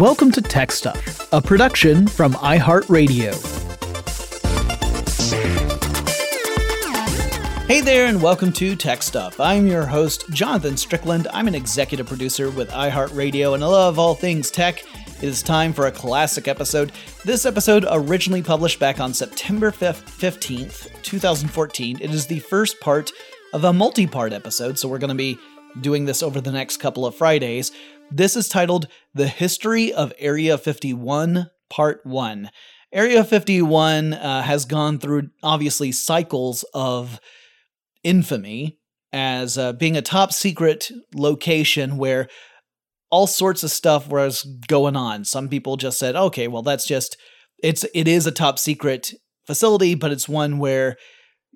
Welcome to Tech Stuff, a production from iHeartRadio. Hey there, and welcome to Tech Stuff. I'm your host, Jonathan Strickland. I'm an executive producer with iHeartRadio, and I love all things tech. It is time for a classic episode. This episode originally published back on September 5th, 15th, 2014. It is the first part of a multi part episode, so we're going to be doing this over the next couple of Fridays. This is titled The History of Area 51, Part 1. Area 51 uh, has gone through obviously cycles of infamy as uh, being a top secret location where all sorts of stuff was going on. Some people just said, "Okay, well that's just it's it is a top secret facility, but it's one where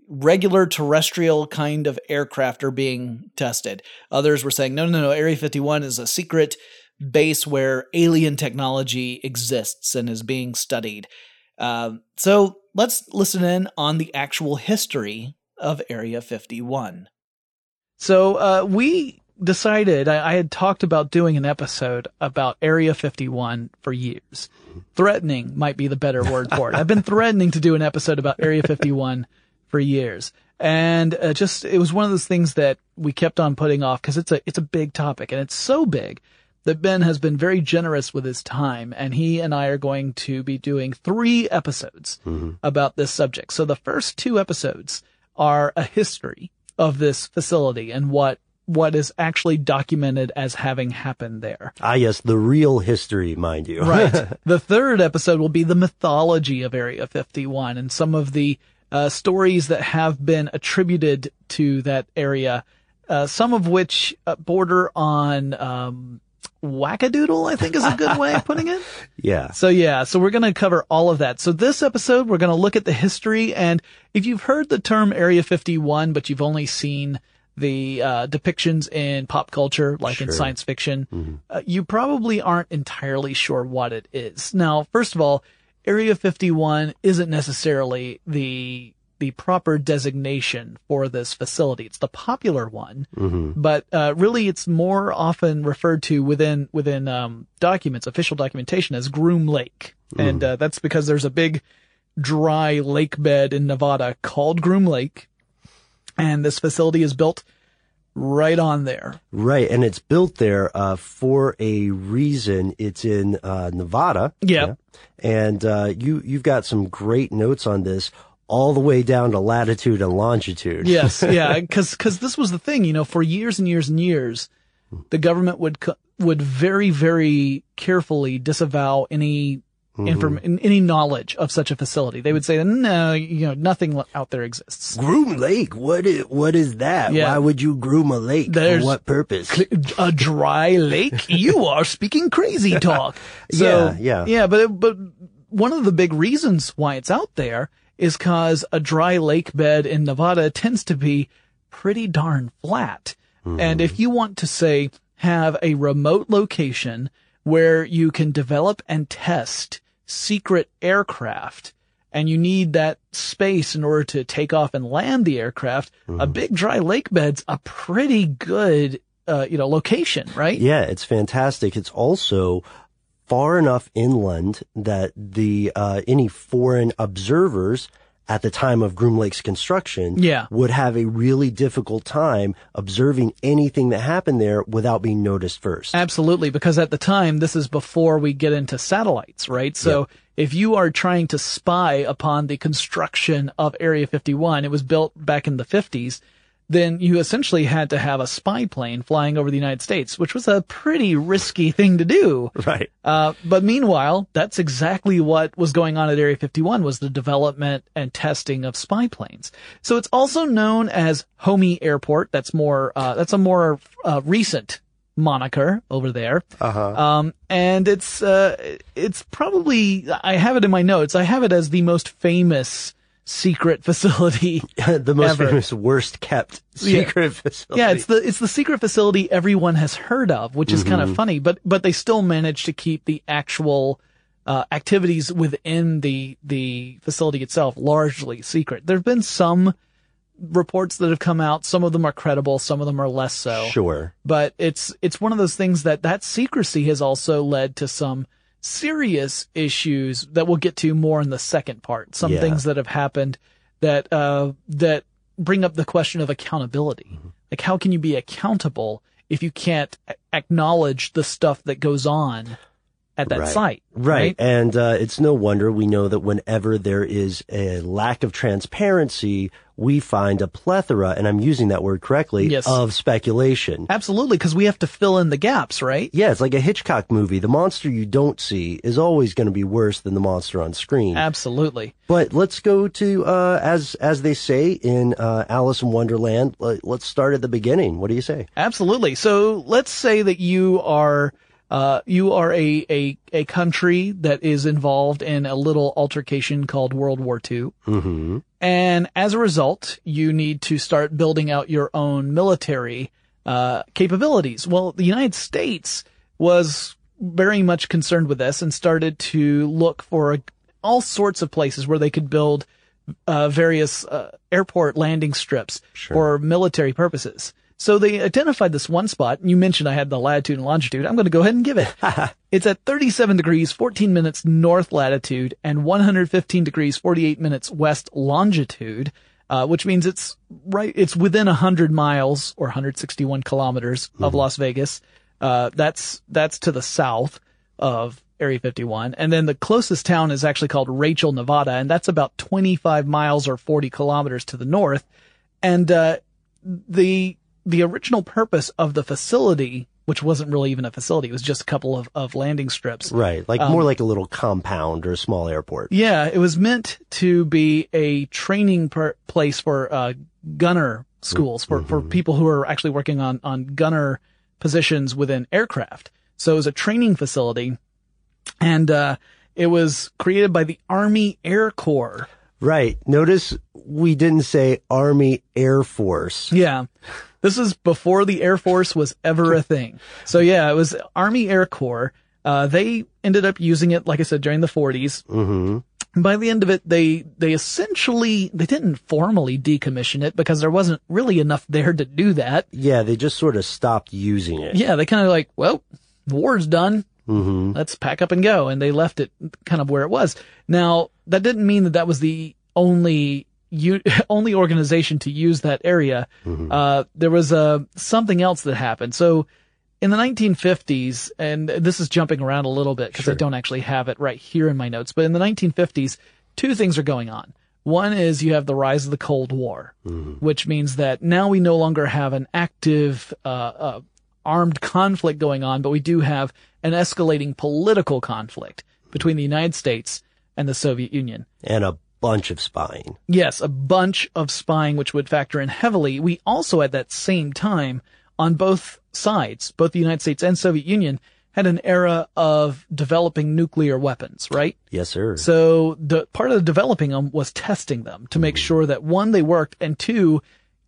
regular terrestrial kind of aircraft are being tested. Others were saying, no, no, no, Area 51 is a secret base where alien technology exists and is being studied. Uh, so let's listen in on the actual history of Area 51. So uh, we decided, I, I had talked about doing an episode about Area 51 for years. Threatening might be the better word for it. I've been threatening to do an episode about Area 51 for years. And uh, just, it was one of those things that we kept on putting off because it's a, it's a big topic and it's so big that Ben has been very generous with his time and he and I are going to be doing three episodes mm-hmm. about this subject. So the first two episodes are a history of this facility and what what is actually documented as having happened there. Ah, yes, the real history, mind you. right. The third episode will be the mythology of Area 51 and some of the uh, stories that have been attributed to that area, uh, some of which uh, border on um, wackadoodle. I think is a good way of putting it. Yeah. So yeah, so we're going to cover all of that. So this episode, we're going to look at the history, and if you've heard the term Area 51, but you've only seen the uh, depictions in pop culture, like sure. in science fiction, mm-hmm. uh, you probably aren't entirely sure what it is. Now, first of all, Area 51 isn't necessarily the the proper designation for this facility. It's the popular one, mm-hmm. but uh, really it's more often referred to within within um, documents, official documentation, as Groom Lake, mm. and uh, that's because there's a big dry lake bed in Nevada called Groom Lake, and this facility is built right on there. Right, and it's built there uh, for a reason. It's in uh, Nevada. Yep. Yeah, and uh, you you've got some great notes on this. All the way down to latitude and longitude. Yes, yeah, because because this was the thing, you know, for years and years and years, the government would would very very carefully disavow any mm-hmm. any knowledge of such a facility. They would say, no, you know, nothing out there exists. Groom Lake? What is, what is that? Yeah. Why would you groom a lake? There's For what purpose? A dry lake? you are speaking crazy talk. So, yeah, yeah. Yeah, but, but one of the big reasons why it's out there is cause a dry lake bed in Nevada tends to be pretty darn flat. Mm-hmm. And if you want to say, have a remote location where you can develop and test secret aircraft and you need that space in order to take off and land the aircraft, mm-hmm. a big dry lake bed's a pretty good, uh, you know, location, right? Yeah, it's fantastic. It's also far enough inland that the, uh, any foreign observers at the time of Groom Lake's construction yeah. would have a really difficult time observing anything that happened there without being noticed first. Absolutely, because at the time, this is before we get into satellites, right? So yep. if you are trying to spy upon the construction of Area 51, it was built back in the 50s then you essentially had to have a spy plane flying over the United States, which was a pretty risky thing to do. Right. Uh, but meanwhile, that's exactly what was going on at Area 51 was the development and testing of spy planes. So it's also known as Homey Airport. That's more, uh, that's a more uh, recent moniker over there. Uh-huh. Um, and it's, uh, it's probably, I have it in my notes. I have it as the most famous secret facility. the most ever. famous, worst kept secret yeah. facility. Yeah, it's the it's the secret facility everyone has heard of, which is mm-hmm. kind of funny. But but they still manage to keep the actual uh, activities within the the facility itself largely secret. There have been some reports that have come out. Some of them are credible, some of them are less so. Sure. But it's it's one of those things that that secrecy has also led to some serious issues that we'll get to more in the second part. Some Yeah. things that have happened that uh that bring up the question of accountability. Mm-hmm. Like how can you be accountable if you can't acknowledge the stuff that goes on at that Right. site? Right. And uh, it's no wonder we know that whenever there is a lack of transparency, we find a plethora, and I'm using that word correctly, Yes. of speculation. Absolutely, because we have to fill in the gaps, right? Yeah, it's like a Hitchcock movie. The monster you don't see is always going to be worse than the monster on screen. Absolutely. But let's go to, uh, as, as they say in, uh, Alice in Wonderland, let- let's start at the beginning. What do you say? Absolutely. So let's say that you are uh, you are a, a a country that is involved in a little altercation called World War II, Mm-hmm. And as a result, you need to start building out your own military uh, capabilities. Well, the United States was very much concerned with this and started to look for all sorts of places where they could build uh, various uh, airport landing strips for military purposes. So they identified this one spot. And you mentioned I had the latitude and longitude. I'm going to go ahead and give it. it's at 37 degrees, 14 minutes north latitude and 115 degrees, 48 minutes west longitude, uh, which means it's right, it's within 100 miles or 161 kilometers of Las Vegas. Uh, that's, that's to the south of Area 51. And then the closest town is actually called Rachel, Nevada, and that's about 25 miles or 40 kilometers to the north. And, uh, the, the original purpose of the facility, which wasn't really even a facility, it was just a couple of, of landing strips. Right. Like Um, more like a little compound or a small airport. Yeah, it was meant to be a training per- place for uh, gunner schools for, for people who are actually working on on gunner positions within aircraft. So it was a training facility, and uh, it was created by the Army Air Corps. Right. Notice we didn't say Army Air Force. Yeah. This is before the Air Force was ever a thing. So yeah, it was Army Air Corps. Uh, they ended up using it, like I said, during the 40s. Mm-hmm. by the end of it, they, they essentially, they didn't formally decommission it because there wasn't really enough there to do that. Yeah, they just sort of stopped using it. Yeah, they kind of like, well, the war's done. Mm-hmm. Let's pack up and go. And they left it kind of where it was. Now, that didn't mean that that was the only, u- only organization to use that area. Uh, there was, uh, something else that happened. So, in the 1950s, and this is jumping around a little bit because I don't actually have it right here in my notes, but in the 1950s, two things are going on. One is you have the rise of the Cold War, which means that now we no longer have an active, uh, uh, armed conflict going on, but we do have an escalating political conflict between the United States and the Soviet Union. And a bunch of spying. Yes, a bunch of spying, which would factor in heavily. We also at that same time, on both sides, both the United States and Soviet Union, had an era of developing nuclear weapons, right? Yes, sir. So the part of developing them was testing them to make mm-hmm. sure that one, they worked, and two,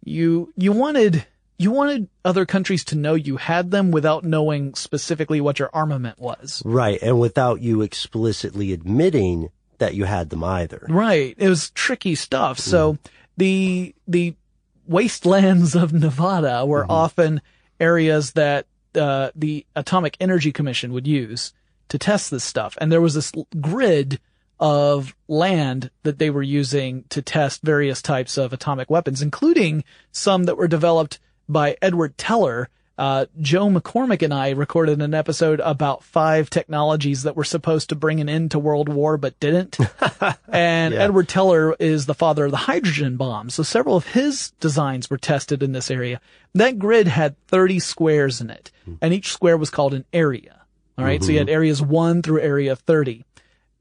you, you wanted, you wanted other countries to know you had them without knowing specifically what your armament was. right. And without you explicitly admitting that you had them either. Right. It was tricky stuff. So the, the wastelands of Nevada were often areas that, uh, the Atomic Energy Commission would use to test this stuff. And there was this grid of land that they were using to test various types of atomic weapons, including some that were developed by Edward Teller. Uh, Joe McCormick and I recorded an episode about five technologies that were supposed to bring an end to World War but didn't. and Yeah. Edward Teller is the father of the hydrogen bomb. So several of his designs were tested in this area. That grid had 30 squares in it, and each square was called an area. All right? So you had areas 1 through area 30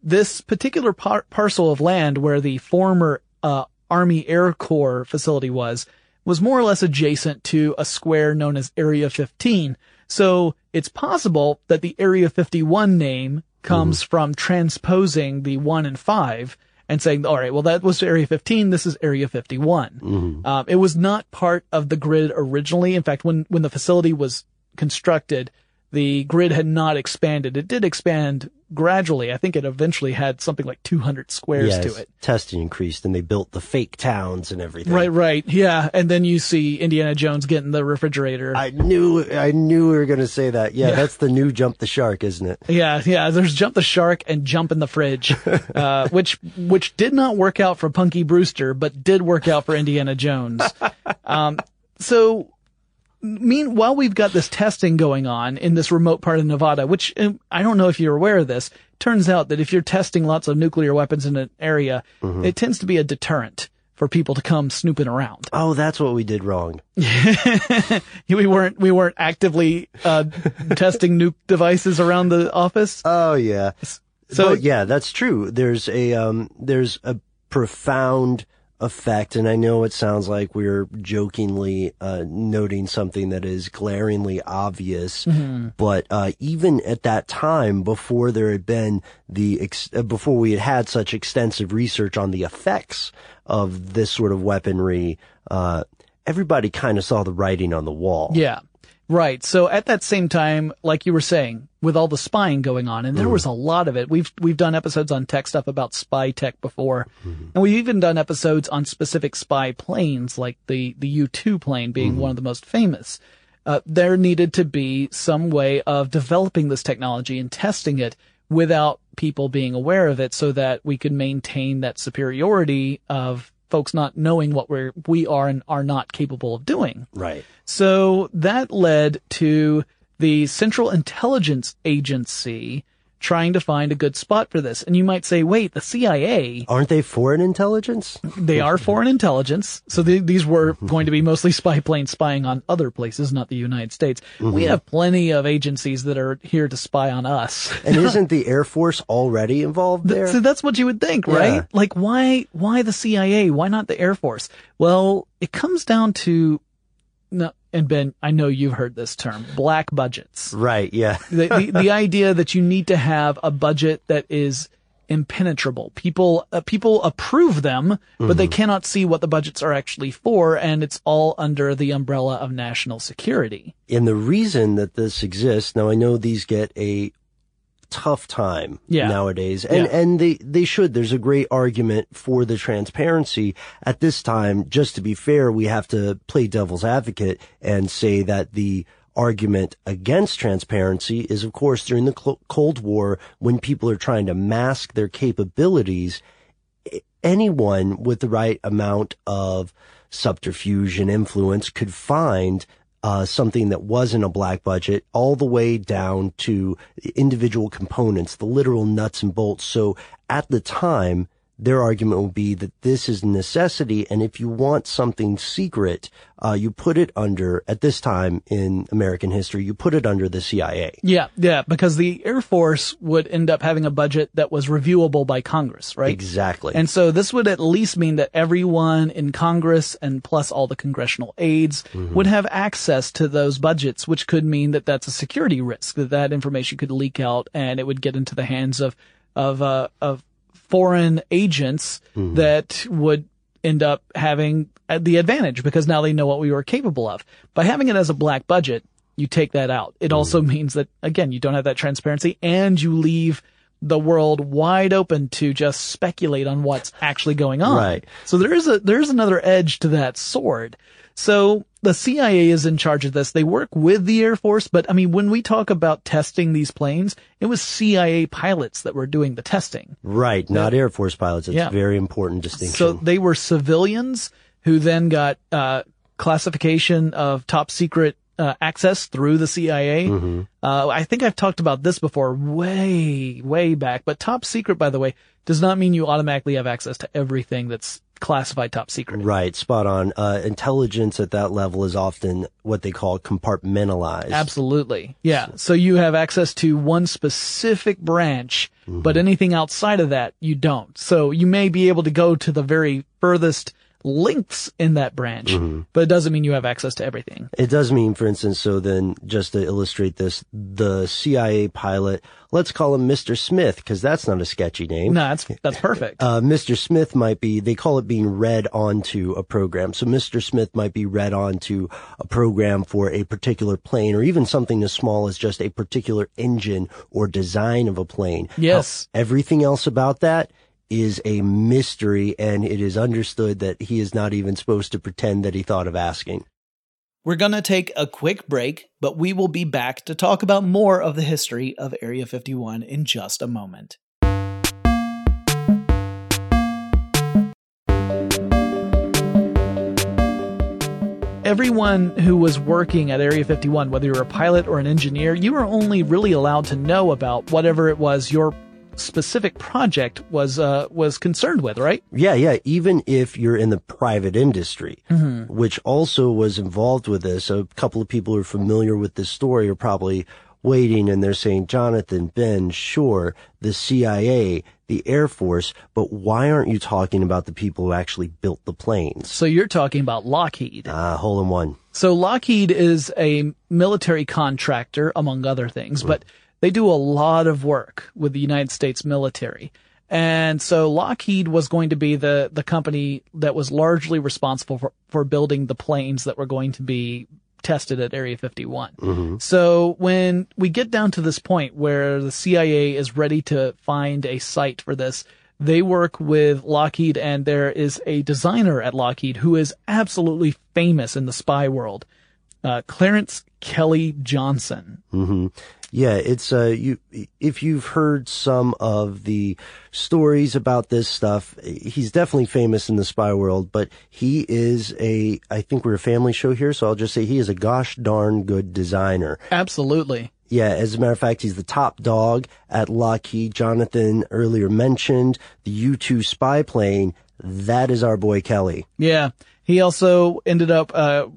this particular par- parcel of land where the former uh, Army Air Corps facility was was more or less adjacent to a square known as Area 15. So it's possible that the Area 51 name comes from transposing the 1 and 5 and saying, all right, well, that was Area 15. This is Area 51. Um, it was not part of the grid originally. In fact, when, when the facility was constructed, the grid had not expanded. It did expand gradually. I think it eventually had something like 200 squares yes, to it. testing increased and they built the fake towns and everything. Right, right. Yeah. And then you see Indiana Jones getting the refrigerator. I knew, I knew we were going to say that. Yeah, that's the new jump the shark, isn't it? yeah, yeah. There's jump the shark and jump in the fridge, uh, which which did not work out for Punky Brewster, but did work out for Indiana Jones. Um, so, mean while we've got this testing going on in this remote part of Nevada, which um, I don't know if you're aware of this, turns out that if you're testing lots of nuclear weapons in an area, it tends to be a deterrent for people to come snooping around. Oh, that's what we did wrong. we weren't we weren't actively uh, testing nuke devices around the office. Oh yeah. So- But, yeah, that's true. There's a um, there's a profound effect, and I know it sounds like we're jokingly uh, noting something that is glaringly obvious, but uh, even at that time, before there had been the ex- uh, before we had had such extensive research on the effects of this sort of weaponry, uh, everybody kind of saw the writing on the wall. Yeah. Right. So at that same time, like you were saying, with all the spying going on, and there mm. was a lot of it. We've we've done episodes on tech stuff about spy tech before, mm-hmm. and we've even done episodes on specific spy planes, like the the U two plane being mm-hmm. one of the most famous. Uh, there needed to be some way of developing this technology and testing it without people being aware of it, so that we could maintain that superiority of folks not knowing what we're we are and are not capable of doing. Right. So that led to the Central Intelligence Agency trying to find a good spot for this. And you might say, wait, the CIA, Aren't they foreign intelligence? they are foreign intelligence. So the, these were going to be mostly spy planes spying on other places, not the United States. We mm-hmm. have plenty of agencies that are here to spy on us. And isn't the Air Force already involved there? So that's what you would think, right? Yeah. Like why why the CIA? Why not the Air Force? Well, it comes down to no, and Ben, I know you've heard this term, black budgets. Right, yeah. the, the, the idea that you need to have a budget that is impenetrable. People, uh, people approve them, but they cannot see what the budgets are actually for, and it's all under the umbrella of national security. And the reason that this exists, now I know these get a tough time Yeah. nowadays, and, Yeah. and they, they should. There's a great argument for the transparency. At this time, just to be fair, we have to play devil's advocate and say that the argument against transparency is, of course, during the Cold War, when people are trying to mask their capabilities, anyone with the right amount of subterfuge and influence could find uh, something that wasn't a black budget all the way down to individual components, the literal nuts and bolts. So at the time, their argument would be that this is necessity, and if you want something secret, uh, you put it under, at this time in American history, you put it under the CIA. Yeah, yeah, because the Air Force would end up having a budget that was reviewable by Congress, right? Exactly. And so this would at least mean that everyone in Congress and plus all the congressional aides would have access to those budgets, which could mean that that's a security risk, that that information could leak out and it would get into the hands of, of, uh, of foreign agents that would end up having uh, the advantage because now they know what we were capable of. By having it as a black budget, you take that out. It also means that, again, you don't have that transparency and you leave the world wide open to just speculate on what's actually going on. Right. So there is a, there's another edge to that sword. So the CIA is in charge of this. They work with the Air Force, but I mean, when we talk about testing these planes, it was CIA pilots that were doing the testing. right, not Air Force pilots. It's Yeah. a very important distinction. So they were civilians who then got uh, classification of top secret uh, access through the CIA. Mm-hmm. Uh, I think I've talked about this before, way, way back. But top secret, by the way, does not mean you automatically have access to everything that's classified top secret. Right, spot on. Uh, intelligence at that level is often what they call compartmentalized. Absolutely. Yeah. So you have access to one specific branch, Mm-hmm. but anything outside of that, you don't. So you may be able to go to the very furthest links in that branch, Mm-hmm. but it doesn't mean you have access to everything. It does mean, for instance, so then just to illustrate this, the CIA pilot, let's call him Mr. Smith, because that's not a sketchy name. No, that's, that's perfect. Uh, Mr. Smith might be, they call it being read onto a program. So Mr. Smith might be read onto a program for a particular plane or even something as small as just a particular engine or design of a plane. Yes. How everything else about that is a mystery and it is understood that he is not even supposed to pretend that he thought of asking. We're going to take a quick break, but we will be back to talk about more of the history of Area 51 in just a moment. Everyone who was working at Area 51, whether you were a pilot or an engineer, you were only really allowed to know about whatever it was your specific project was uh, was concerned with, right? Yeah, yeah. Even if you're in the private industry, which also was involved with this, a couple of people who are familiar with this story are probably waiting and they're saying, Jonathan, Ben, sure, the CIA, the Air Force, but why aren't you talking about the people who actually built the planes? So you're talking about Lockheed. Ah, hole in one. So Lockheed is a military contractor, among other things, but they do a lot of work with the United States military. And so Lockheed was going to be the, the company that was largely responsible for, for building the planes that were going to be tested at Area 51. So when we get down to this point where the CIA is ready to find a site for this, they work with Lockheed and there is a designer at Lockheed who is absolutely famous in the spy world. Uh, Clarence Kelly Johnson. Yeah, it's uh you if you've heard some of the stories about this stuff, he's definitely famous in the spy world, but he is a I think we're a family show here, so I'll just say he is a gosh darn good designer. Absolutely. Yeah, as a matter of fact, he's the top dog at Lockheed. Jonathan earlier mentioned the U-2 spy plane. That is our boy Kelly. Yeah. He also ended up, uh,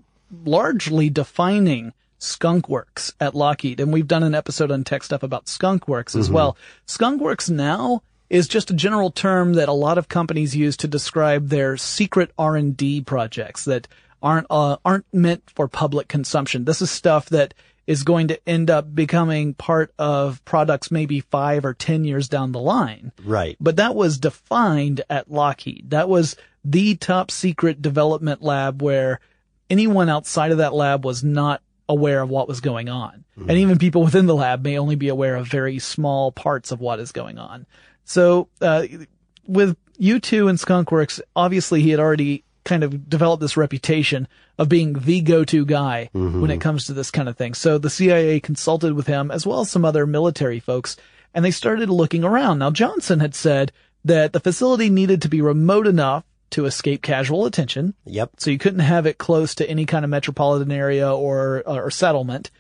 largely defining Skunkworks at Lockheed. And we've done an episode on tech stuff about Skunkworks as well. Skunkworks now is just a general term that a lot of companies use to describe their secret R&D projects that aren't, uh, aren't meant for public consumption. This is stuff that is going to end up becoming part of products maybe five or ten years down the line. Right. But that was defined at Lockheed. That was the top secret development lab where anyone outside of that lab was not aware of what was going on. And even people within the lab may only be aware of very small parts of what is going on. So, uh, with U2 and Skunkworks, obviously he had already kind of developed this reputation of being the go-to guy when it comes to this kind of thing. So the CIA consulted with him as well as some other military folks and they started looking around. Now Johnson had said that the facility needed to be remote enough to escape casual attention. Yep. So you couldn't have it close to any kind of metropolitan area or, or settlement.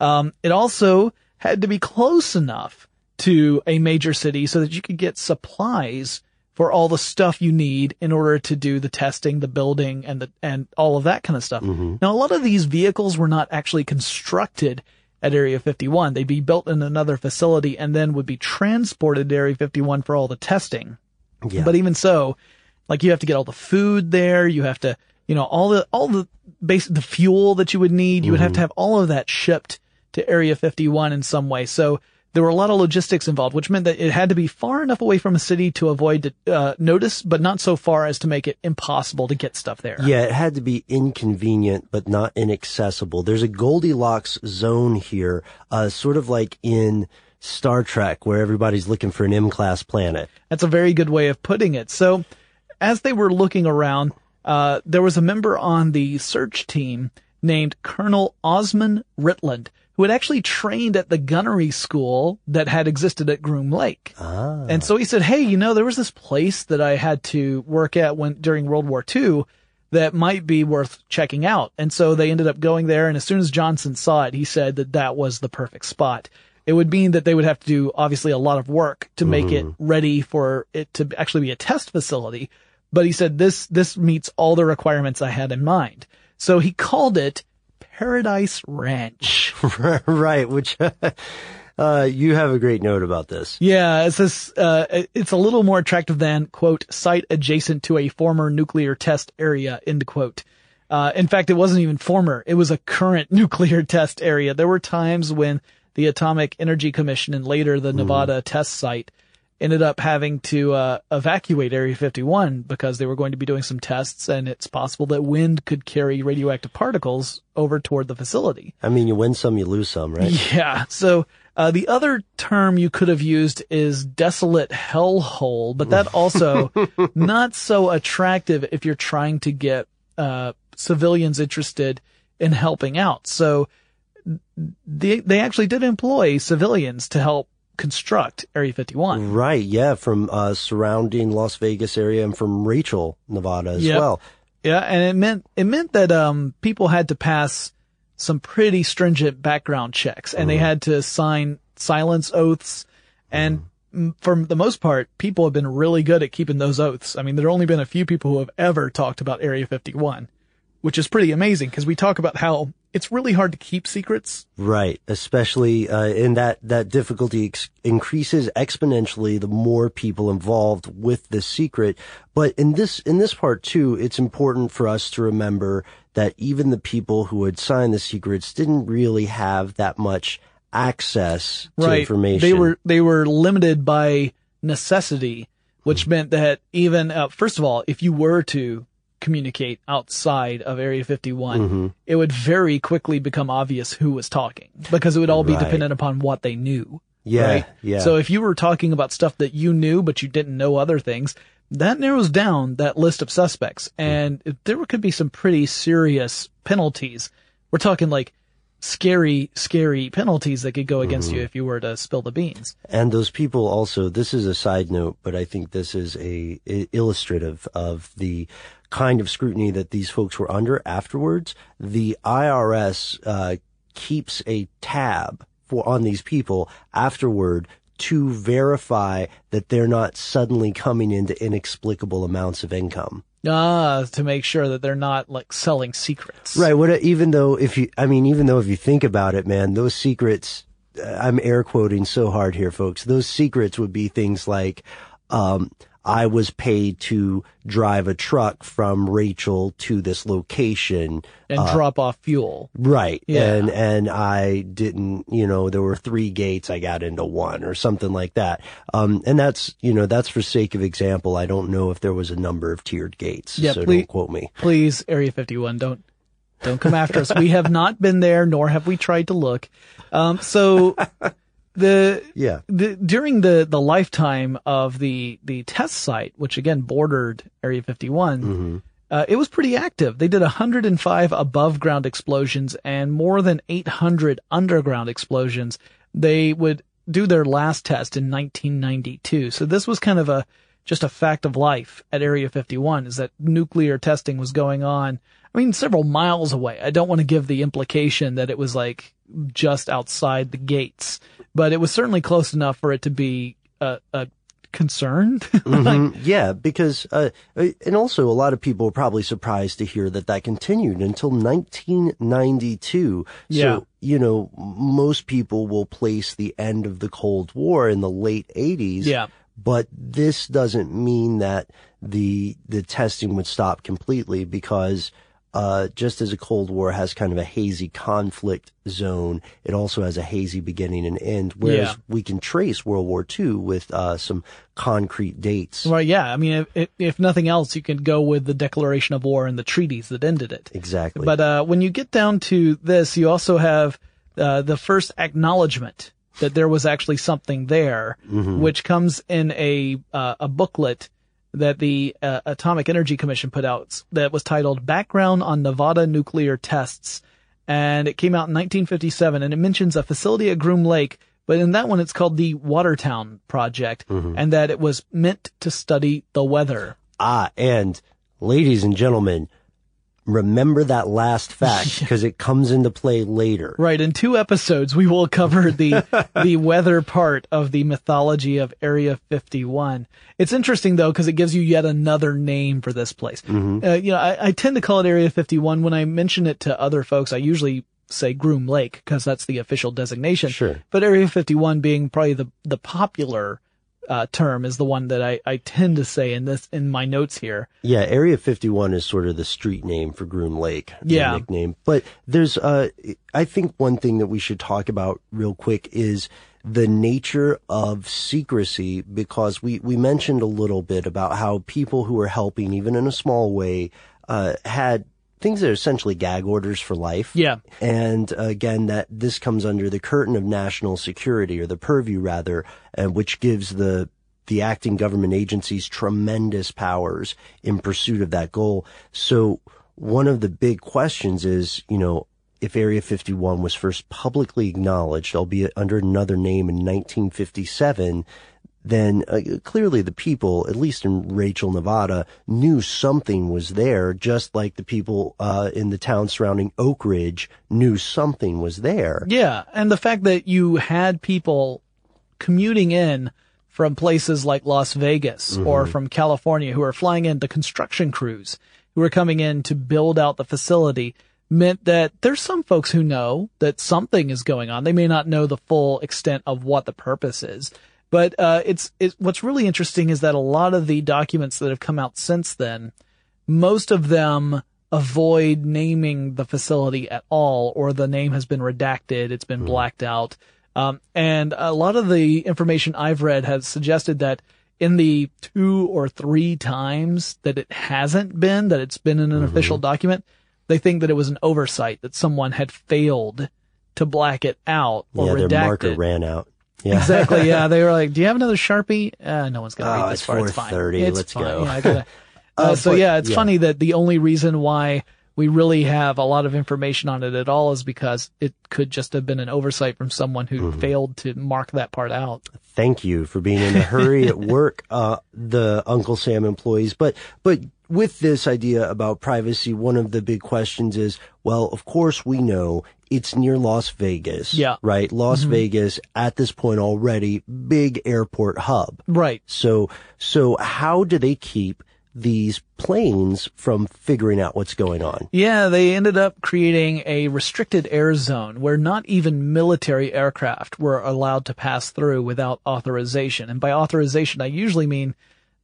Um, it also had to be close enough to a major city so that you could get supplies for all the stuff you need in order to do the testing, the building, and the and all of that kind of stuff. Now, a lot of these vehicles were not actually constructed at Area 51. They'd be built in another facility and then would be transported to Area 51 for all the testing. Yeah. But even so, like you have to get all the food there. You have to, you know, all the, all the basic, the fuel that you would need. You would have to have all of that shipped to Area 51 in some way. So there were a lot of logistics involved, which meant that it had to be far enough away from a city to avoid uh, notice, but not so far as to make it impossible to get stuff there. Yeah, it had to be inconvenient, but not inaccessible. There's a Goldilocks zone here, uh, sort of like in Star Trek, where everybody's looking for an M-class planet. That's a very good way of putting it. So, as they were looking around, uh, there was a member on the search team named Colonel Osmond Ritland, who had actually trained at the gunnery school that had existed at Groom Lake. Ah. And so he said, Hey, you know, there was this place that I had to work at when, during World War II that might be worth checking out. And so they ended up going there. And as soon as Johnson saw it, he said that that was the perfect spot. It would mean that they would have to do obviously a lot of work to make it ready for it to actually be a test facility. But he said this, this meets all the requirements I had in mind. So he called it Paradise Ranch. right, which, Uh, you have a great note about this. Yeah, it says uh, it's a little more attractive than quote site adjacent to a former nuclear test area end quote. Uh, in fact, it wasn't even former; it was a current nuclear test area. There were times when the Atomic Energy Commission and later the Nevada test site ended up having to uh, evacuate Area 51 because they were going to be doing some tests, and it's possible that wind could carry radioactive particles over toward the facility. I mean, you win some, you lose some, right? Yeah. So uh, the other term you could have used is desolate hellhole, but that also not so attractive if you're trying to get uh, civilians interested in helping out. So they they actually did employ civilians to help construct Area 51. Right. Yeah. From uh, surrounding Las Vegas area and from Rachel, Nevada as Yep. well. Yeah, and it meant it meant that um people had to pass some pretty stringent background checks, and they had to sign silence oaths, and mm, for the most part, people have been really good at keeping those oaths. I mean, there have only been a few people who have ever talked about Area 51, which is pretty amazing because we talk about how it's really hard to keep secrets. Right. Especially, uh, in that, that difficulty ex- increases exponentially the more people involved with this secret. But in this, in this part too, it's important for us to remember that even the people who had signed the secrets didn't really have that much access to right. information. They were they were limited by necessity, which meant that even uh, first of all, if you were to communicate outside of Area 51, Mm-hmm. it would very quickly become obvious who was talking because it would all be Right. dependent upon what they knew. Yeah, right? yeah. So if you were talking about stuff that you knew but you didn't know other things, that narrows down that list of suspects, and there could be some pretty serious penalties. We're talking like scary, scary penalties that could go against Mm-hmm. you if you were to spill the beans. And those people also, this is a side note, but I think this is a illustrative of the kind of scrutiny that these folks were under afterwards. The IRS, uh, keeps a tab for, on these people afterward to verify that they're not suddenly coming into inexplicable amounts of income. Ah, to make sure that they're not like selling secrets. Right. What, even though if you, I mean, even though if you think about it, man, those secrets, I'm air quoting so hard here, folks. Those secrets would be things like, um, I was paid to drive a truck from Rachel to this location. And drop off fuel. Right. Yeah. And, and I didn't, you know, there were three gates. I got into one or something like that. Um, and that's, you know, that's for sake of example. I don't know if there was a number of tiered gates. Yeah, so please- don't quote me. Please, Area 51, don't, don't come after us. We have not been there, nor have we tried to look. Um, so the, Yeah. the, during the, the lifetime of the, the test site, which again bordered Area 51, uh, it was pretty active. They did 105 above ground explosions and more than 800 underground explosions. They would do their last test in 1992. So this was kind of a, just a fact of life at Area 51 is that nuclear testing was going on. I mean, several miles away. I don't want to give the implication that it was like just outside the gates, but it was certainly close enough for it to be a, a concern. Mhm. yeah, because uh, uh, and also a lot of people were probably surprised to hear that that continued until 1992. Yeah. So you know, most people will place the end of the Cold War in the late 80s. Yeah. But this doesn't mean that the the testing would stop completely because uh, just as a Cold War has kind of a hazy conflict zone, it also has a hazy beginning and end. Whereas Yeah. we can trace World War II with uh, some concrete dates. Well, yeah. I mean, if, if, nothing else, you can go with the declaration of war and the treaties that ended it. Exactly. But uh, when you get down to this, you also have uh, the first acknowledgement that there was actually something there, which comes in a uh, a booklet that the uh, Atomic Energy Commission put out that was titled "Background on Nevada Nuclear Tests," and it came out in 1957, and it mentions a facility at Groom Lake. But in that one, it's called the Watertown Project, and that it was meant to study the weather. ah, and ladies and gentlemen, remember that last fact because it comes into play later. Right, in two episodes we will cover the the weather part of the mythology of Area 51. It's interesting though because it gives you yet another name for this place. Uh, you know, I, I tend to call it Area 51 when I mention it to other folks. I usually say Groom Lake because that's the official designation. Sure. But Area 51 being probably the, the popular uh, term is the one that I, I tend to say in this in my notes here. Yeah, Area 51 is sort of the street name for Groom Lake. Yeah. nickname. But there's, uh, I think one thing that we should talk about real quick is the nature of secrecy because we, we mentioned a little bit about how people who were helping, even in a small way, uh, had things that are essentially gag orders for life. Yeah. And again, that this comes under the curtain of national security or the purview rather, uh, which gives the the acting government agencies tremendous powers in pursuit of that goal. So one of the big questions is, you know, if Area 51 was first publicly acknowledged, albeit under another name in 1957, then uh, clearly the people, at least in Rachel, Nevada, knew something was there, just like the people uh, in the town surrounding Oak Ridge knew something was there. Yeah, and the fact that you had people commuting in from places like Las Vegas or from California who are flying in, the construction crews who are coming in to build out the facility meant that there's some folks who know that something is going on. They may not know the full extent of what the purpose is. But uh, it's, it's what's really interesting is that a lot of the documents that have come out since then, most of them avoid naming the facility at all, or the name has been redacted, it's been blacked out. Um, and a lot of the information I've read has suggested that in the two or three times that it hasn't been, that it's been in an official document, they think that it was an oversight, that someone had failed to black it out or yeah, redact their marker it. ran out. Yeah. Exactly. Yeah, they were like, "Do you have another sharpie?" Uh, no one's gonna Oh, read this it's far. It's fine. 4:30. It's Let's fine. go. Yeah, gotta. Uh, Uh, so yeah, it's yeah. funny that the only reason why we really have a lot of information on it at all is because it could just have been an oversight from someone who Mm-hmm. failed to mark that part out. Thank you for being in a hurry at work, uh, the Uncle Sam employees. But, but with this idea about privacy, one of the big questions is, well, of course we know it's near Las Vegas. Yeah. Right? Las mm-hmm. Vegas at this point already, big airport hub. Right. So, so how do they keep these planes from figuring out what's going on? Yeah, they ended up creating a restricted air zone where not even military aircraft were allowed to pass through without authorization. And by authorization, I usually mean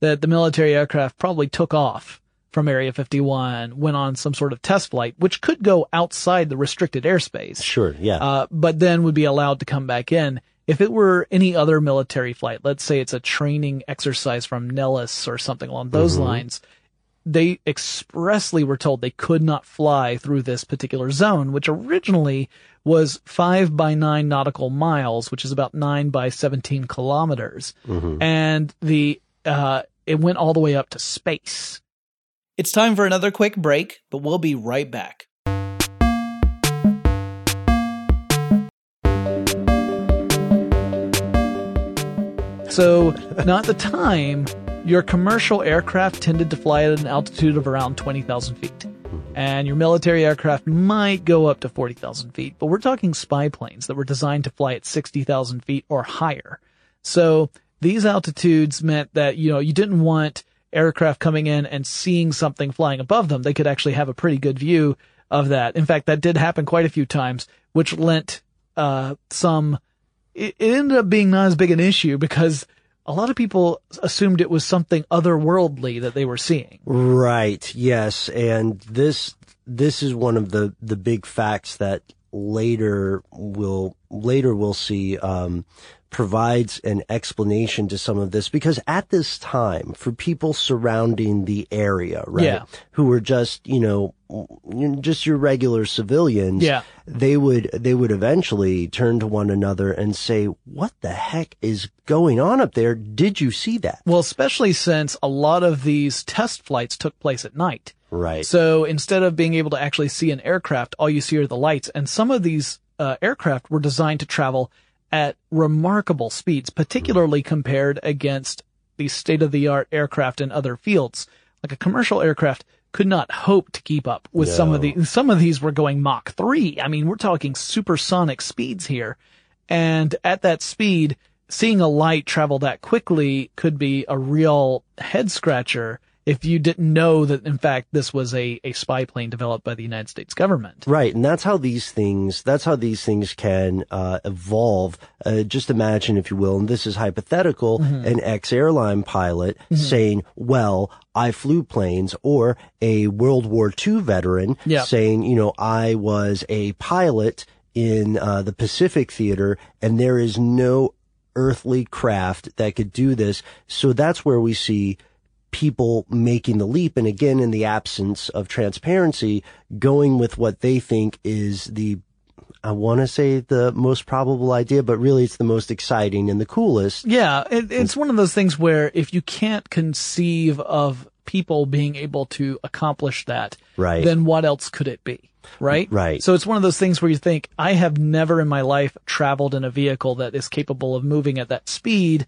that the military aircraft probably took off from Area 51, went on some sort of test flight, which could go outside the restricted airspace. Sure. Yeah. Uh, but then would be allowed to come back in. If it were any other military flight, let's say it's a training exercise from Nellis or something along those lines, they expressly were told they could not fly through this particular zone, which originally was five by nine nautical miles, which is about nine by 17 kilometers. And the, uh, it went all the way up to space. It's time for another quick break, but we'll be right back. So, not the time, your commercial aircraft tended to fly at an altitude of around 20,000 feet. And your military aircraft might go up to 40,000 feet, but we're talking spy planes that were designed to fly at 60,000 feet or higher. So, these altitudes meant that, you know, you didn't want aircraft coming in and seeing something flying above them. They could actually have a pretty good view of that. In fact, that did happen quite a few times, which lent, uh, some it, it ended up being not as big an issue because a lot of people assumed it was something otherworldly that they were seeing. Right. Yes. And this, this is one of the, the big facts that later will, later we'll see, um, provides an explanation to some of this because at this time, for people surrounding the area, right, Yeah. who were just, you know, just your regular civilians, Yeah. they would, they would eventually turn to one another and say, what the heck is going on up there? Did you see that? Well, especially since a lot of these test flights took place at night. Right. So instead of being able to actually see an aircraft, all you see are the lights. And some of these uh, aircraft were designed to travel at remarkable speeds, particularly compared against the state of the art aircraft in other fields. Like a commercial aircraft could not hope to keep up with some of No. the, some of these were going Mach 3. I mean, we're talking supersonic speeds here. And at that speed, seeing a light travel that quickly could be a real head scratcher if you didn't know that in fact this was a, a spy plane developed by the United States government. Right. And that's how these things, that's how these things can, uh, evolve. Uh, just imagine, if you will, and this is hypothetical, mm-hmm. an ex-airline pilot mm-hmm. saying, well, I flew planes or a World War II veteran saying, you know, I was a pilot in uh, the Pacific Theater and there is no earthly craft that could do this. So that's where we see people making the leap. And again, in the absence of transparency, going with what they think is the I want to say the most probable idea, but really it's the most exciting and the coolest. Yeah, it, it's one of those things where if you can't conceive of people being able to accomplish that, right. then what else could it be? Right? Right. So it's one of those things where you think, I have never in my life traveled in a vehicle that is capable of moving at that speed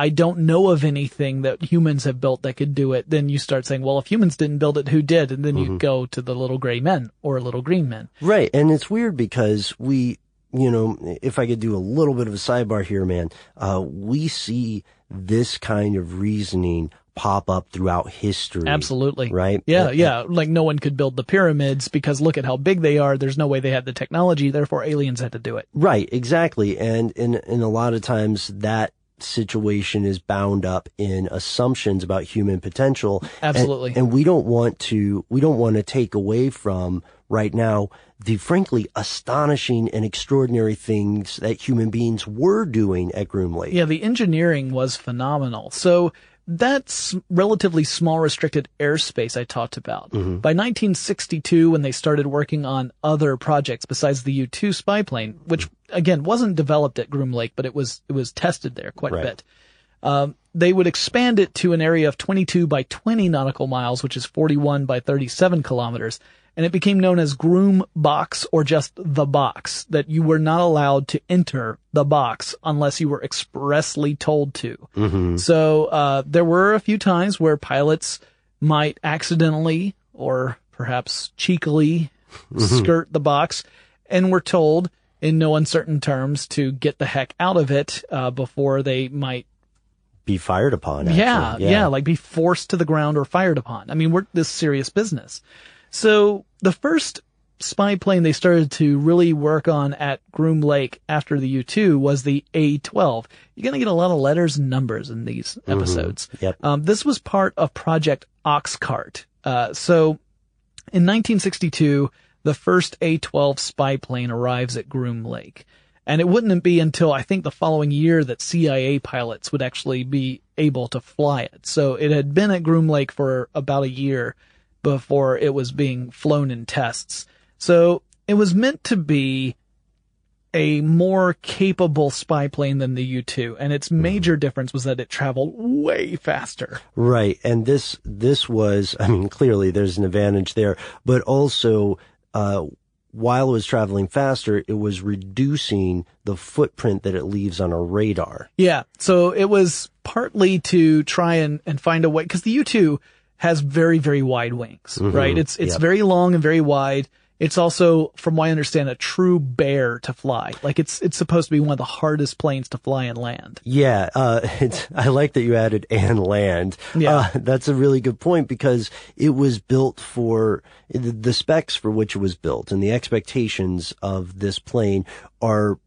I don't know of anything that humans have built that could do it, then you start saying, well, if humans didn't build it, who did? And then mm-hmm. you go to the little gray men or little green men. Right. And it's weird because we, you know, if I could do a little bit of a sidebar here, man, uh, we see this kind of reasoning pop up throughout history. Absolutely. Right? Yeah, and, yeah. Like no one could build the pyramids because look at how big they are. There's no way they had the technology, therefore aliens had to do it. Right, exactly. And in in a lot of times that situation is bound up in assumptions about human potential. Absolutely. And, and, we don't want to, we don't want to take away from right now the frankly astonishing and extraordinary things that human beings were doing at Groom Lake. Yeah, the engineering was phenomenal. So that's relatively small restricted airspace I talked about. Mm-hmm. By 1962, when they started working on other projects besides the U-2 spy plane, which again wasn't developed at Groom Lake, but it was it was tested there quite right. a bit. Um, they would expand it to an area of 22 by 20 nautical miles, which is 41 by 37 kilometers, and it became known as Groom Box or just the box, that you were not allowed to enter the box unless you were expressly told to. Mm-hmm. So, uh, there were a few times where pilots might accidentally or perhaps cheekily mm-hmm. skirt the box and were told in no uncertain terms to get the heck out of it, uh, before they might be fired upon. Yeah, yeah, yeah, like be forced to the ground or fired upon. I mean, we're this serious business. So the first spy plane they started to really work on at Groom Lake after the U-2 was the A-12. You're going to get a lot of letters and numbers in these mm-hmm. episodes. Mm-hmm. Yep. Um, this was part of Project Oxcart. Uh, so in 1962, the first A-12 spy plane arrives at Groom Lake. And it wouldn't be until I think the following year that CIA pilots would actually be able to fly it. So it had been at Groom Lake for about a year before it was being flown in tests. So it was meant to be a more capable spy plane than the U-2, and its mm-hmm. major difference was that it traveled way faster. Right, and this this was, I mean, clearly there's an advantage there, but also, uh, while it was traveling faster, it was reducing the footprint that it leaves on a radar. Yeah, so it was partly to try and, and find a way, because the U-2 has very, very wide wings, mm-hmm. right? It's, it's yep. very long and very wide. It's also, from what I understand, a true bear to fly. Like it's, it's supposed to be one of the hardest planes to fly and land. Yeah. Uh, I like that you added and land. Yeah. Uh, that's a really good point because it was built for the, the specs for which it was built and the expectations of this plane are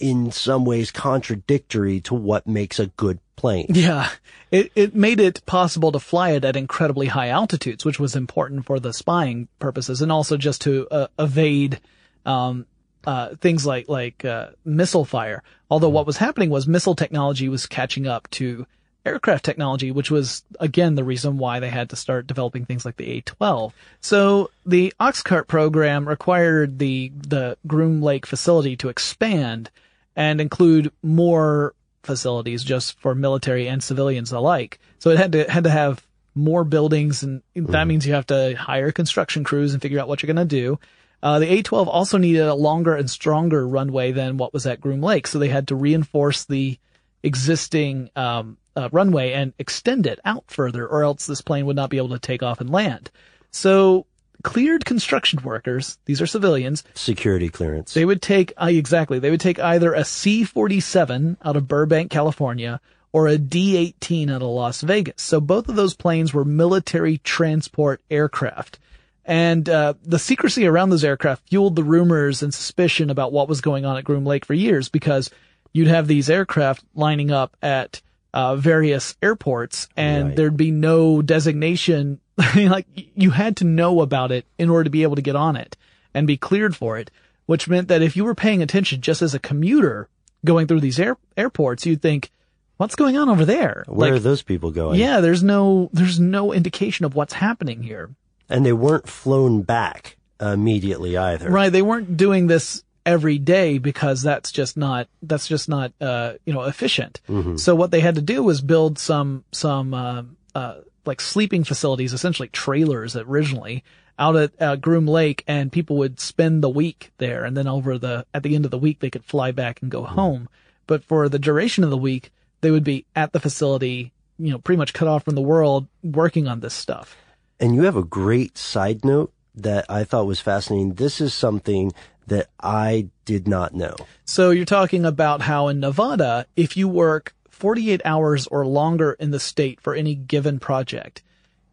in some ways contradictory to what makes a good plane. Yeah. It, it made it possible to fly it at incredibly high altitudes, which was important for the spying purposes and also just to uh, evade, um, uh, things like, like, uh, missile fire. Although what was happening was missile technology was catching up to aircraft technology, which was again the reason why they had to start developing things like the A-12. So the Oxcart program required the, the Groom Lake facility to expand and include more facilities just for military and civilians alike. So it had to had to have more buildings, and that mm-hmm. means you have to hire construction crews and figure out what you're going to do. Uh, the A-12 also needed a longer and stronger runway than what was at Groom Lake, so they had to reinforce the existing um, uh, runway and extend it out further, or else this plane would not be able to take off and land. So cleared construction workers, these are civilians. Security clearance. They would take, uh, exactly, they would take either a C-47 out of Burbank, California, or a D-18 out of Las Vegas. So both of those planes were military transport aircraft. And uh, the secrecy around those aircraft fueled the rumors and suspicion about what was going on at Groom Lake for years because you'd have these aircraft lining up at uh, various airports and Right. there'd be no designation. like you had to know about it in order to be able to get on it and be cleared for it, which meant that if you were paying attention just as a commuter going through these air- airports, you'd think, what's going on over there? Where are Like, those people going? yeah, there's no, there's no indication of what's happening here. And they weren't flown back immediately either. Right. They weren't doing this every day because that's just not, that's just not, uh, you know, efficient. So what they had to do was build some, some, uh, uh, like sleeping facilities, essentially trailers originally out at uh, Groom Lake and people would spend the week there and then over the, at the end of the week they could fly back and go home. But for the duration of the week, they would be at the facility, you know, pretty much cut off from the world working on this stuff. And you have a great side note that I thought was fascinating. This is something that I did not know. So you're talking about how in Nevada, if you work 48 hours or longer in the state for any given project,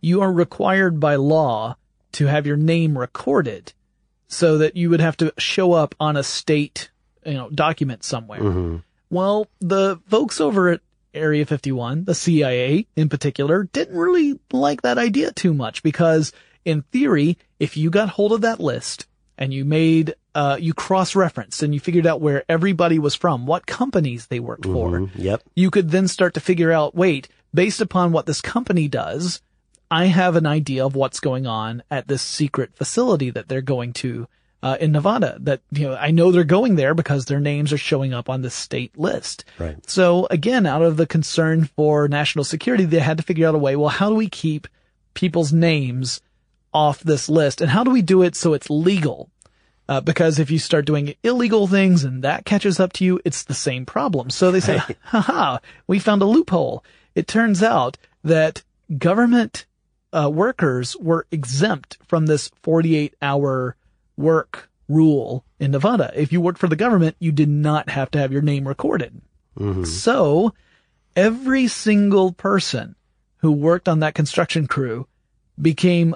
you are required by law to have your name recorded so that you would have to show up on a state, you know, document somewhere. Mm-hmm. Well, the folks over at Area 51, the CIA in particular, didn't really like that idea too much because in theory, if you got hold of that list and you made, uh, you cross-referenced and you figured out where everybody was from, what companies they worked for, Mhm. Yep. you could then start to figure out, wait, based upon what this company does, I have an idea of what's going on at this secret facility that they're going to uh, in Nevada. That you know, I know they're going there because their names are showing up on the state list. Right. So again, out of the concern for national security, they had to figure out a way. Well, how do we keep people's names off this list, and how do we do it so it's legal? Uh, because if you start doing illegal things and that catches up to you, it's the same problem. So they say, haha, we found a loophole. It turns out that government uh, workers were exempt from this 48 hour work rule in Nevada. If you worked for the government, you did not have to have your name recorded. So every single person who worked on that construction crew became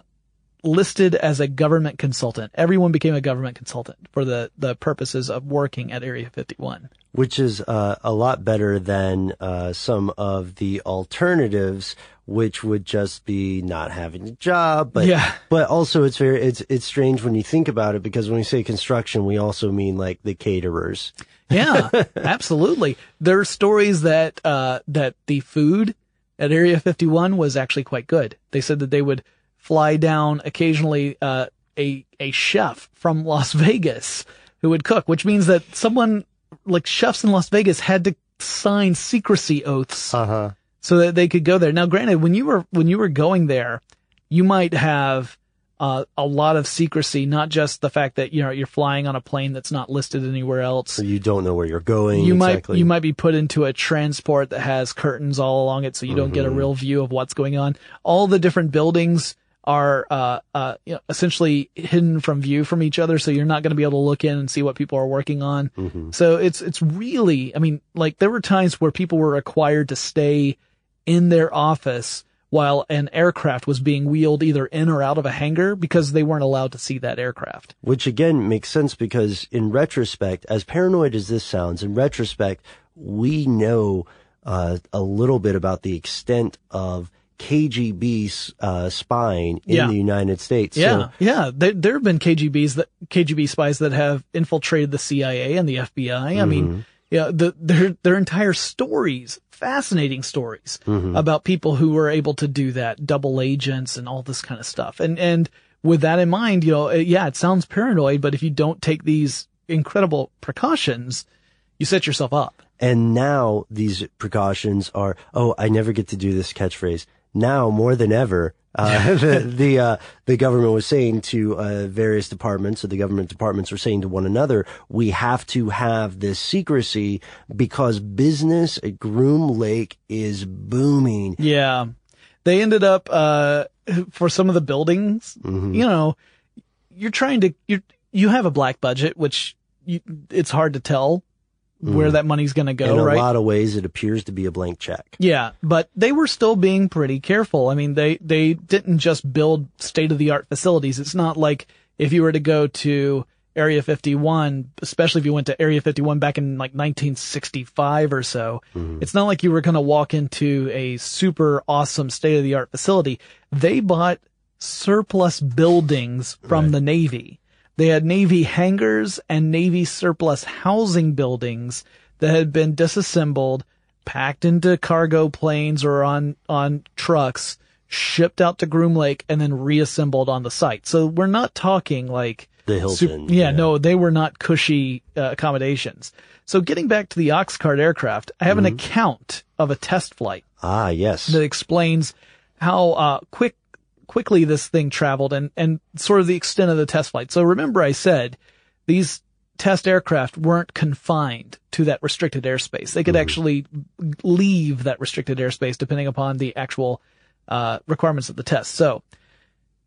listed as a government consultant. Everyone became a government consultant for the, the purposes of working at Area 51. Which is uh, a lot better than uh, some of the alternatives, which would just be not having a job. But Yeah. but also it's very it's it's strange when you think about it because when we say construction, we also mean like the caterers. Yeah, absolutely. There are stories that, uh, that the food at Area 51 was actually quite good. They said that they would fly down occasionally, uh, a, a chef from Las Vegas who would cook, which means that someone like chefs in Las Vegas had to sign secrecy oaths Uh huh. so that they could go there. Now, granted, when you were when you were going there, you might have uh, a lot of secrecy, not just the fact that you know you're flying on a plane that's not listed anywhere else. So you don't know where you're going. You exactly. might you might be put into a transport that has curtains all along it, so you don't get Mm-hmm. a real view of what's going on. All the different buildings are uh, uh, you know, essentially hidden from view from each other, so you're not going to be able to look in and see what people are working on. Mm-hmm. So it's it's really, I mean, like there were times where people were required to stay in their office while an aircraft was being wheeled either in or out of a hangar because they weren't allowed to see that aircraft. Which again makes sense because in retrospect, as paranoid as this sounds, in retrospect, we know uh, a little bit about the extent of KGB uh, spying in Yeah. the United States. Yeah, So, yeah. There, there have been KGBs that KGB spies that have infiltrated the CIA and the FBI. I mean, yeah, the, their their entire stories, fascinating stories about people who were able to do that, double agents and all this kind of stuff. And and with that in mind, you know, yeah, it sounds paranoid, but if you don't take these incredible precautions, you set yourself up. and now these precautions are, oh, I never get to do this catchphrase. Now more than ever, uh, the, the, uh, the government was saying to, uh, various departments, or the government departments were saying to one another, we have to have this secrecy because business at Groom Lake is booming. Yeah. They ended up, uh, for some of the buildings, you know, you're trying to, you you have a black budget, which you, it's hard to tell where mm. that money's going to go, In a right? lot of ways, it appears to be a blank check. Yeah, but they were still being pretty careful. I mean, they, they didn't just build state of the art facilities. It's not like if you were to go to Area 51, especially if you went to Area 51 back in like 1965 or so, mm-hmm. it's not like you were going to walk into a super awesome state of the art facility. They bought surplus buildings from the Navy. They had Navy hangars and Navy surplus housing buildings that had been disassembled, packed into cargo planes or on, on trucks, shipped out to Groom Lake and then reassembled on the site. So we're not talking like The Hilton. yeah, no, they were not cushy uh, accommodations. So getting back to the Oxcart aircraft, I have an account of a test flight Ah, yes. that explains how uh, quick quickly this thing traveled and and sort of the extent of the test flight. So remember, I said these test aircraft weren't confined to that restricted airspace. They could actually leave that restricted airspace depending upon the actual uh, requirements of the test. So.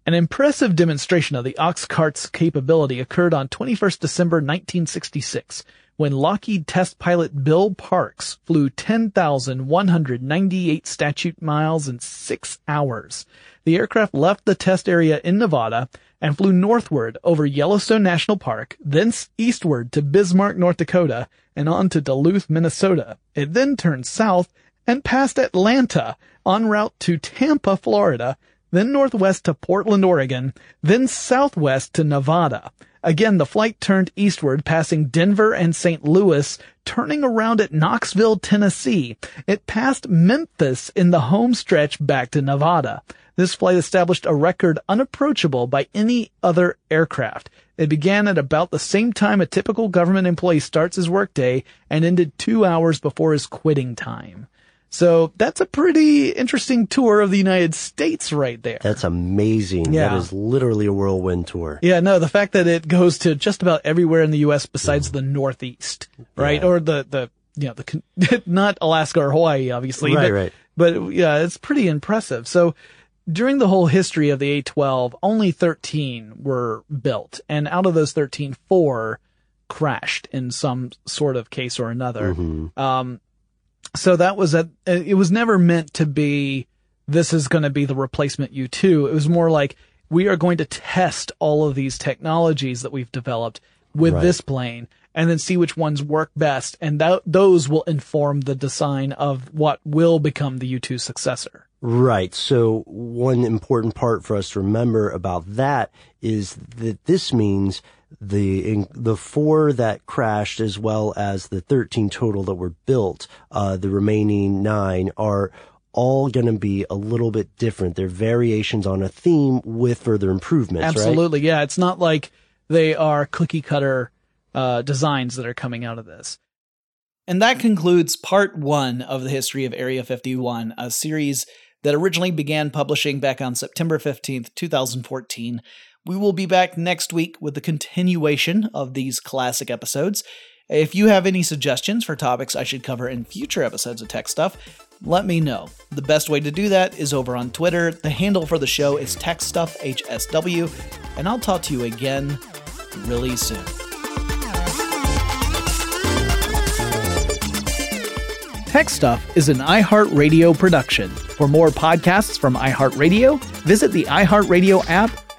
An impressive demonstration of the Oxcart's capability occurred on 21st December 1966 when Lockheed test pilot Bill Parks flew 10,198 statute miles in six hours. The aircraft left the test area in Nevada and flew northward over Yellowstone National Park, thence eastward to Bismarck, North Dakota, and on to Duluth, Minnesota. It then turned south and passed Atlanta en route to Tampa, Florida, then northwest to Portland, Oregon, then southwest to Nevada. Again, the flight turned eastward, passing Denver and St. Louis, turning around at Knoxville, Tennessee. It passed Memphis in the home stretch back to Nevada. This flight established a record unapproachable by any other aircraft. It began at about the same time a typical government employee starts his workday and ended two hours before his quitting time. So that's a pretty interesting tour of the United States right there. That's amazing. Yeah. That is literally a whirlwind tour. Yeah, no, the fact that it goes to just about everywhere in the U.S. besides the Northeast, right? Yeah. Or the, the, you know, the, not Alaska or Hawaii, obviously. Right, but, right. But yeah, it's pretty impressive. So during the whole history of the A-12, only 13 were built. And out of those 13, four crashed in some sort of case or another. Um, so that was a, it was never meant to be, this is going to be the replacement U2. It was more like, we are going to test all of these technologies that we've developed with Right. this plane and then see which ones work best. And that, those will inform the design of what will become the U2 successor. Right. So one important part for us to remember about that is that this means the the four that crashed as well as the 13 total that were built, uh, the remaining nine are all going to be a little bit different. They're variations on a theme with further improvements, right? Absolutely. Yeah. It's not like they are cookie cutter, uh, designs that are coming out of this. And that concludes part one of the history of Area 51, a series that originally began publishing back on September 15th, 2014. We will be back next week with the continuation of these classic episodes. If you have any suggestions for topics I should cover in future episodes of Tech Stuff, let me know. The best way to do that is over on Twitter. The handle for the show is TechStuffHSW, and I'll talk to you again really soon. Tech Stuff is an iHeartRadio production. For more podcasts from iHeartRadio, visit the iHeartRadio app,